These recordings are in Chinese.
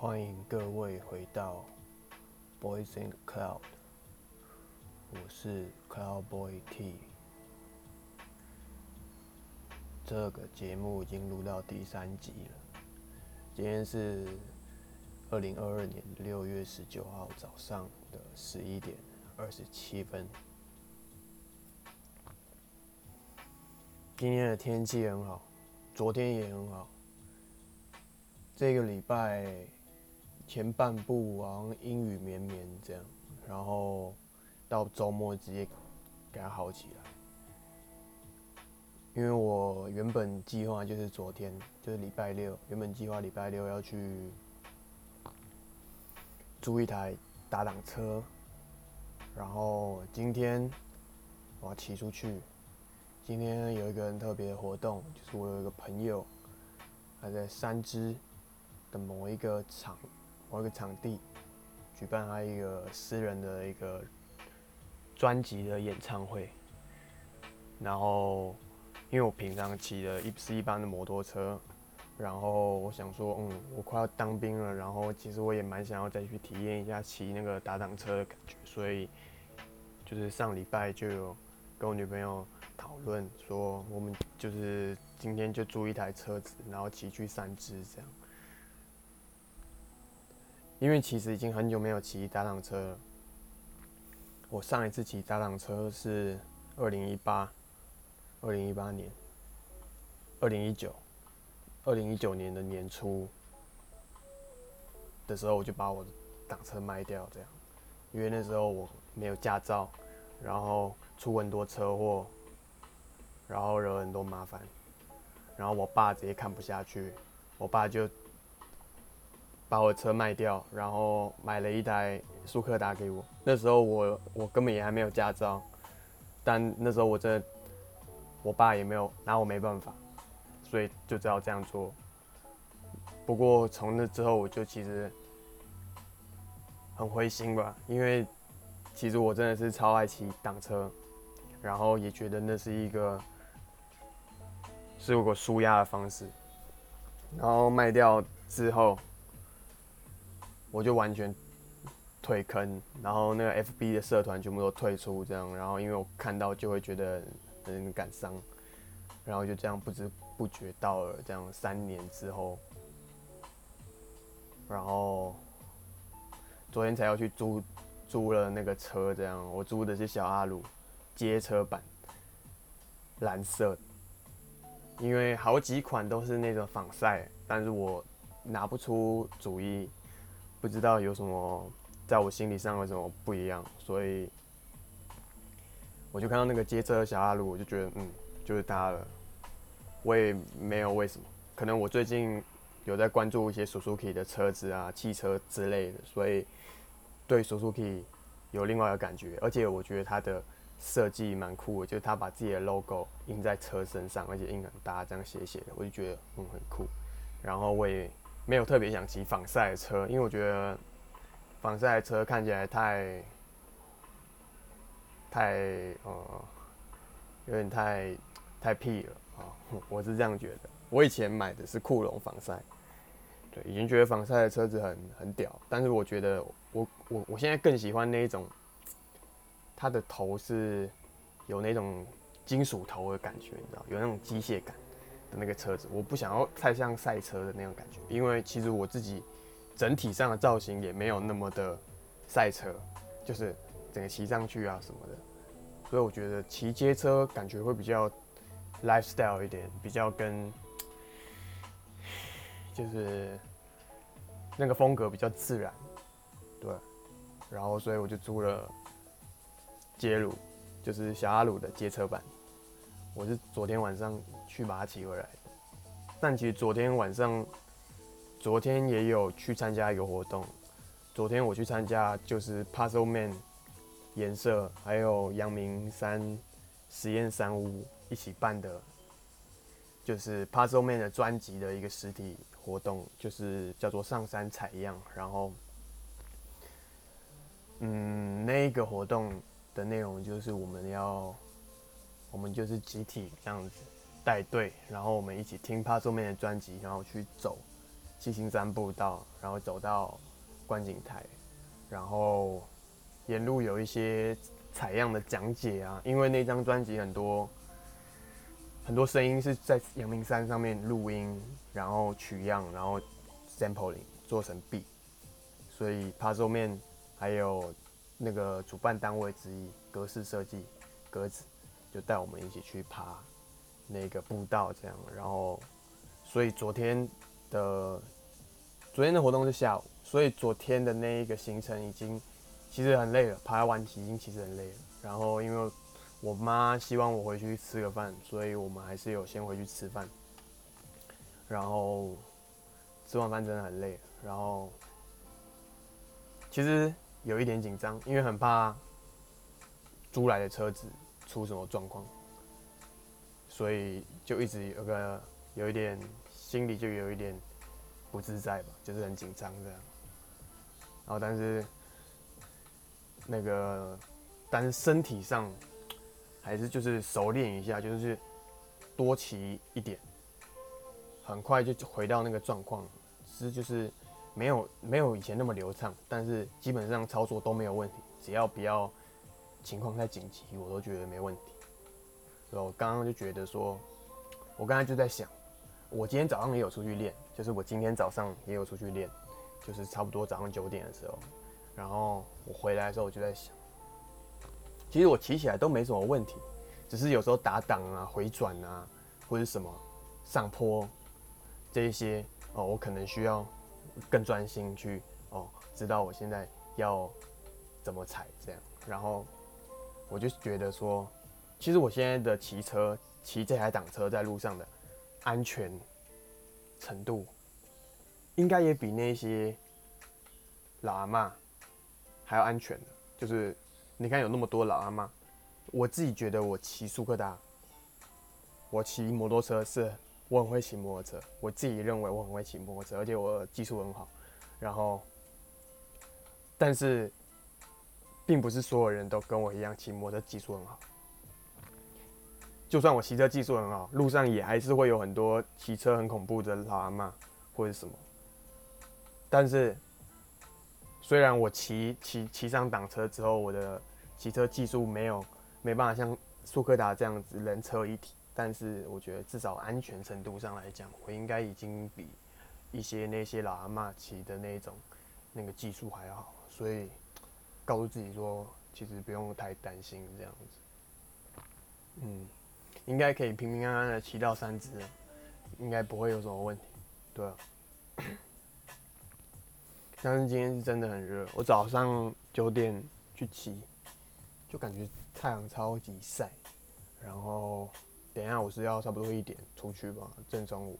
欢迎各位回到 Boys in Cloud，我是 Cloud Boy T。这个节目已经录到第三集了，今天是二零二二年六月十九号早上的十一点二十七分。今天的天气很好，昨天也很好。这个礼拜前半部好像阴雨绵绵这样，然后到周末直接给它好起来。因为我原本计划就是昨天，就是礼拜六，原本计划礼拜六要去租一台打挡车，然后今天我要骑出去。今天有一个很特别的活动，就是我有一个朋友，他在三支的某一个场、某一个场地举办他一个私人的一个专辑的演唱会。然后，因为我平常骑的一是一般的摩托车，然后我想说，嗯，我快要当兵了，然后其实我也蛮想要再去体验一下骑那个打挡车的感觉，所以就是上礼拜就有跟我女朋友。讨论说，我们就是今天就租一台车子，然后骑去三支这样。因为其实已经很久没有骑打挡车了。我上一次骑打挡车是二零一八，二零一八年，二零一九，二零一九年的年初的时候，我就把我的挡车卖掉这样，因为那时候我没有驾照，然后出很多车祸。然后惹很多麻烦，然后我爸直接看不下去，我爸就把我车卖掉，然后买了一台速克达给我。那时候我我根本也还没有驾照，但那时候我真的，我爸也没有拿我没办法，所以就只好这样做。不过从那之后，我就其实很灰心吧，因为其实我真的是超爱骑挡车，然后也觉得那是一个。是有个舒压的方式，然后卖掉之后，我就完全退坑，然后那个 FB 的社团全部都退出，这样，然后因为我看到就会觉得很感伤，然后就这样不知不觉到了这样三年之后，然后昨天才要去租租了那个车，这样，我租的是小阿鲁街车版，蓝色。因为好几款都是那种仿赛，但是我拿不出主意，不知道有什么在我心理上有什么不一样，所以我就看到那个街车小阿鲁，我就觉得嗯，就是他了。我也没有为什么，可能我最近有在关注一些 Suzuki 的车子啊、汽车之类的，所以对 Suzuki 有另外一个感觉，而且我觉得它的。设计蛮酷的，就是他把自己的 logo 印在车身上，而且印很大，这样写写的，我就觉得嗯很酷。然后我也没有特别想骑仿赛的车，因为我觉得仿赛车看起来太太呃有点太太屁了啊，我是这样觉得。我以前买的是酷龙仿赛，对，已经觉得仿赛的车子很很屌，但是我觉得我我我现在更喜欢那一种。它的头是有那种金属头的感觉，你知道，有那种机械感的那个车子，我不想要太像赛车的那种感觉，因为其实我自己整体上的造型也没有那么的赛车，就是整个骑上去啊什么的，所以我觉得骑街车感觉会比较 lifestyle 一点，比较跟就是那个风格比较自然，对，然后所以我就租了。街鲁就是小阿鲁的街车版，我是昨天晚上去把它骑回来。但其实昨天晚上，昨天也有去参加一个活动。昨天我去参加就是 Puzzle Man 颜色还有阳明山实验山屋一起办的，就是 Puzzle Man 的专辑的一个实体活动，就是叫做上山采样。然后，嗯，那个活动。的内容就是我们要，我们就是集体这样子带队，然后我们一起听帕苏面的专辑，然后去走七星山步道，然后走到观景台，然后沿路有一些采样的讲解啊，因为那张专辑很多很多声音是在阳明山上面录音，然后取样，然后 sampling 做成 B，所以爬后面还有那个主办单位之一格式设计格子，就带我们一起去爬那个步道，这样，然后所以昨天。的昨天的活动是下午，所以昨天的那一个行程已经其实很累了，爬完已经其实很累了。然后因为我妈希望我回去吃个饭，所以我们还是有先回去吃饭。然后吃完饭真的很累，然后其实有一点紧张，因为很怕租来的车子出什么状况，所以就一直有个有一点。心里就有一点不自在吧，就是很紧张这样。然后，但是那个，但是身体上还是就是熟练一下，就是多骑一点，很快就回到那个状况。是就是没有没有以前那么流畅，但是基本上操作都没有问题。只要不要情况太紧急，我都觉得没问题。我刚刚就觉得说，我刚才就在想。我今天早上也有出去练，就是我今天早上也有出去练，就是差不多早上九点的时候，然后我回来的时候我就在想，其实我骑起来都没什么问题，只是有时候打档啊、回转啊，或者什么上坡这一些哦，我可能需要更专心去哦，知道我现在要怎么踩这样，然后我就觉得说，其实我现在的骑车骑这台挡车在路上的。安全程度应该也比那些老阿妈还要安全。就是你看有那么多老阿妈，我自己觉得我骑速克达，我骑摩托车是我很会骑摩托车，我自己认为我很会骑摩托车，而且我技术很好。然后，但是并不是所有人都跟我一样骑摩托车技术很好。就算我骑车技术很好，路上也还是会有很多骑车很恐怖的老阿妈或者什么。但是，虽然我骑骑骑上挡车之后，我的骑车技术没有没办法像苏克达这样子人车一体，但是我觉得至少安全程度上来讲，我应该已经比一些那些老阿妈骑的那种那个技术还好。所以，告诉自己说，其实不用太担心这样子。嗯。应该可以平平安安的骑到三只，应该不会有什么问题。对啊，但是今天是真的很热，我早上九点去骑，就感觉太阳超级晒。然后等一下我是要差不多一点出去吧，正中午，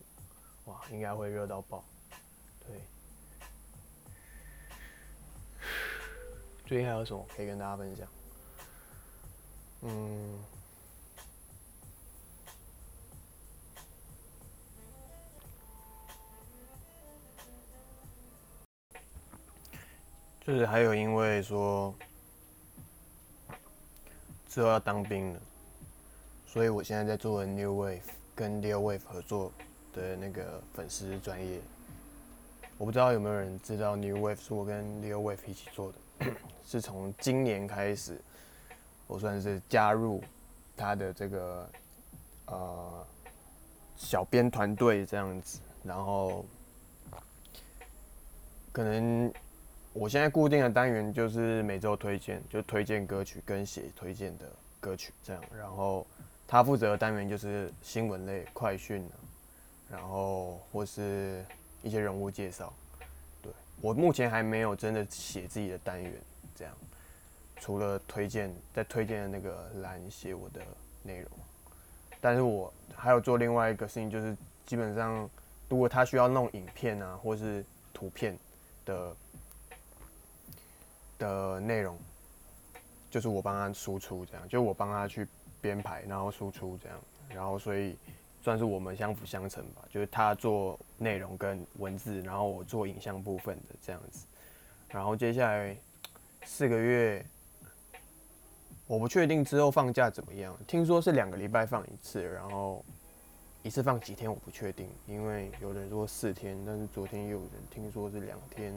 哇，应该会热到爆。对，最近还有什么可以跟大家分享？嗯。是还有，因为说之后要当兵了，所以我现在在做 New Wave 跟 Leo Wave 合作的那个粉丝专业。我不知道有没有人知道 New Wave 是我跟 Leo Wave 一起做的，是从今年开始，我算是加入他的这个呃小编团队这样子，然后可能。我现在固定的单元就是每周推荐，就推荐歌曲跟写推荐的歌曲这样。然后他负责的单元就是新闻类、快讯然后或是一些人物介绍。对我目前还没有真的写自己的单元这样，除了推荐在推荐的那个栏写我的内容。但是我还有做另外一个事情，就是基本上如果他需要弄影片啊，或是图片的。的内容就是我帮他输出，这样就我帮他去编排，然后输出这样，然后所以算是我们相辅相成吧。就是他做内容跟文字，然后我做影像部分的这样子。然后接下来四个月，我不确定之后放假怎么样，听说是两个礼拜放一次，然后一次放几天我不确定，因为有人说四天，但是昨天又有人听说是两天，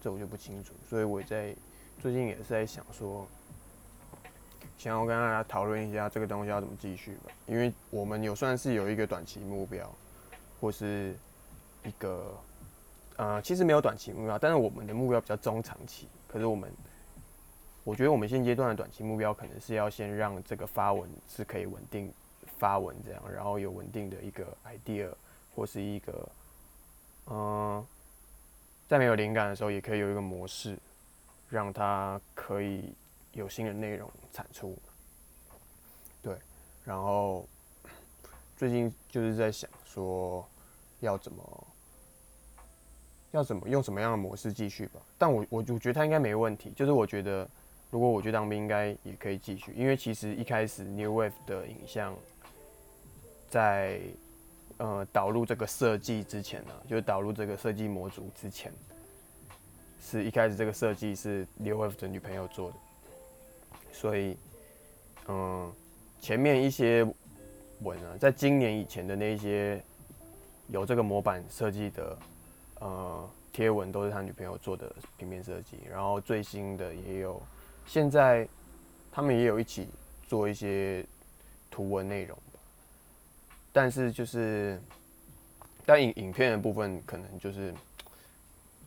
这我就不清楚，所以我在最近也是在想说，想要跟大家讨论一下这个东西要怎么继续吧，因为我们有算是有一个短期目标，或是一个呃，其实没有短期目标，但是我们的目标比较中长期，可是我们。我觉得我们现阶段的短期目标可能是要先让这个发文是可以稳定发文这样，然后有稳定的一个 idea 或是一个，嗯，在没有灵感的时候也可以有一个模式，让它可以有新的内容产出。对，然后最近就是在想说要怎么要怎么用什么样的模式继续吧，但我我我觉得他应该没问题，就是我觉得。如果我去当兵，应该也可以继续，因为其实一开始 New Wave 的影像在呃导入这个设计之前呢，就是导入这个设计模组之前，是一开始这个设计是 New Wave 的女朋友做的，所以嗯，前面一些文啊，在今年以前的那些有这个模板设计的呃贴文，都是他女朋友做的平面设计，然后最新的也有。现在他们也有一起做一些图文内容，但是就是但影影片的部分可能就是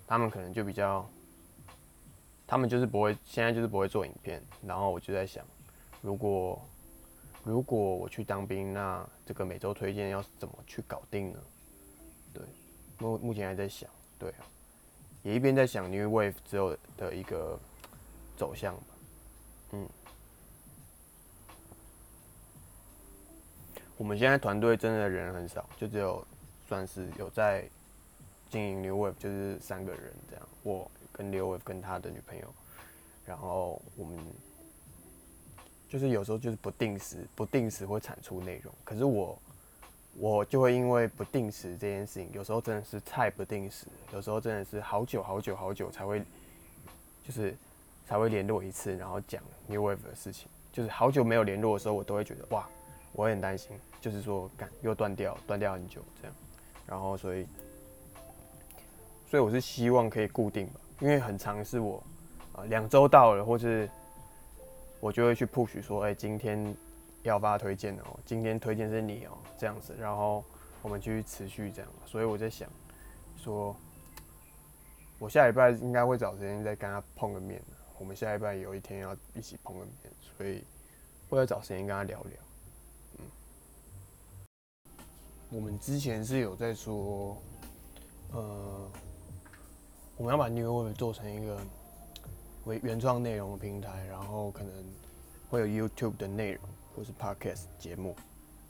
他们可能就比较，他们就是不会现在就是不会做影片，然后我就在想，如果如果我去当兵，那这个每周推荐要怎么去搞定呢？对，目目前还在想，对，也一边在想 New Wave 之后的一个走向吧。嗯，我们现在团队真的人很少，就只有算是有在经营 New Wave，就是三个人这样。我跟 New Wave 跟他的女朋友，然后我们就是有时候就是不定时、不定时会产出内容。可是我我就会因为不定时这件事情，有时候真的是太不定时，有时候真的是好久好久好久才会就是。才会联络一次，然后讲 New Wave 的事情。就是好久没有联络的时候，我都会觉得哇，我很担心，就是说，干又断掉，断掉很久这样。然后所以，所以我是希望可以固定吧，因为很长是我啊两周到了，或是我就会去 push 说，哎，今天要发推荐哦，今天推荐是你哦，这样子，然后我们继续持续这样。所以我在想，说我下礼拜应该会找时间再跟他碰个面。我们下礼拜有一天要一起碰个面，所以会要找时间跟他聊聊。我们之前是有在说，呃，我们要把 New Wave 做成一个为原创内容的平台，然后可能会有 YouTube 的内容或是 Podcast 节目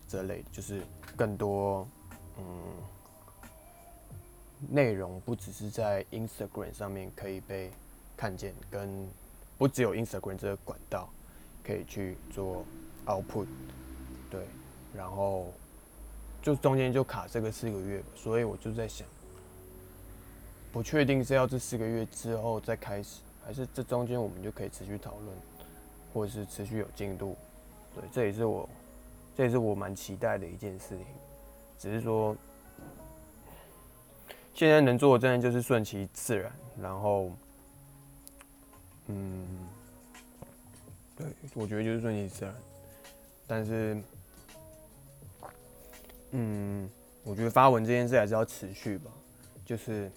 这类，就是更多嗯内容，不只是在 Instagram 上面可以被。看见跟不只有 Instagram 这个管道可以去做 output，对，然后就中间就卡这个四个月，所以我就在想，不确定是要这四个月之后再开始，还是这中间我们就可以持续讨论，或者是持续有进度，对，这也是我这也是我蛮期待的一件事情，只是说现在能做的真的就是顺其自然，然后。嗯，对，我觉得就是顺其自然，但是，嗯，我觉得发文这件事还是要持续吧。就是，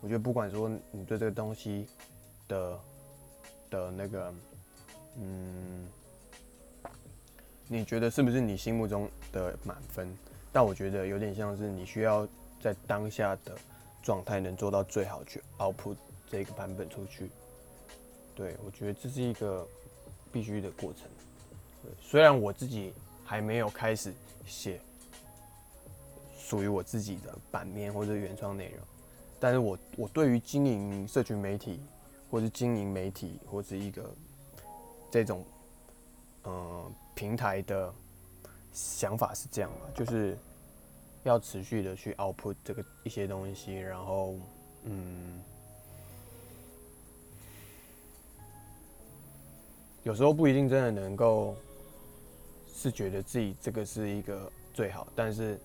我觉得不管说你对这个东西的的那个，嗯，你觉得是不是你心目中的满分？但我觉得有点像是你需要在当下的状态能做到最好去 output 这个版本出去。对，我觉得这是一个必须的过程。虽然我自己还没有开始写属于我自己的版面或者原创内容，但是我我对于经营社群媒体，或是经营媒体，或是一个这种嗯平台的想法是这样嘛，就是要持续的去 output 这个一些东西，然后嗯。有时候不一定真的能够是觉得自己这个是一个最好，但是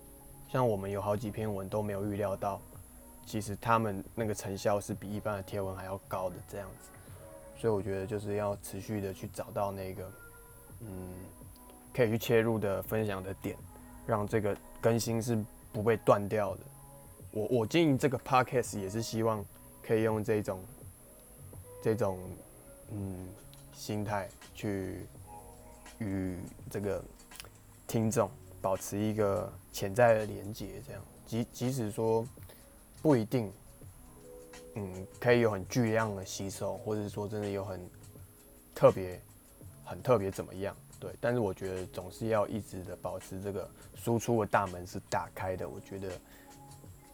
像我们有好几篇文都没有预料到，其实他们那个成效是比一般的贴文还要高的这样子，所以我觉得就是要持续的去找到那个，嗯，可以去切入的分享的点，让这个更新是不被断掉的。我我经营这个 podcast 也是希望可以用这种这种嗯心态去与这个听众保持一个潜在的连接，这样即即使说不一定嗯可以有很巨量的吸收，或者说真的有很特别很特别怎么样，对，但是我觉得总是要一直的保持这个输出的大门是打开的，我觉得。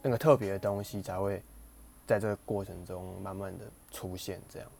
那个特别的东西才会在这个过程中慢慢的出现，这样。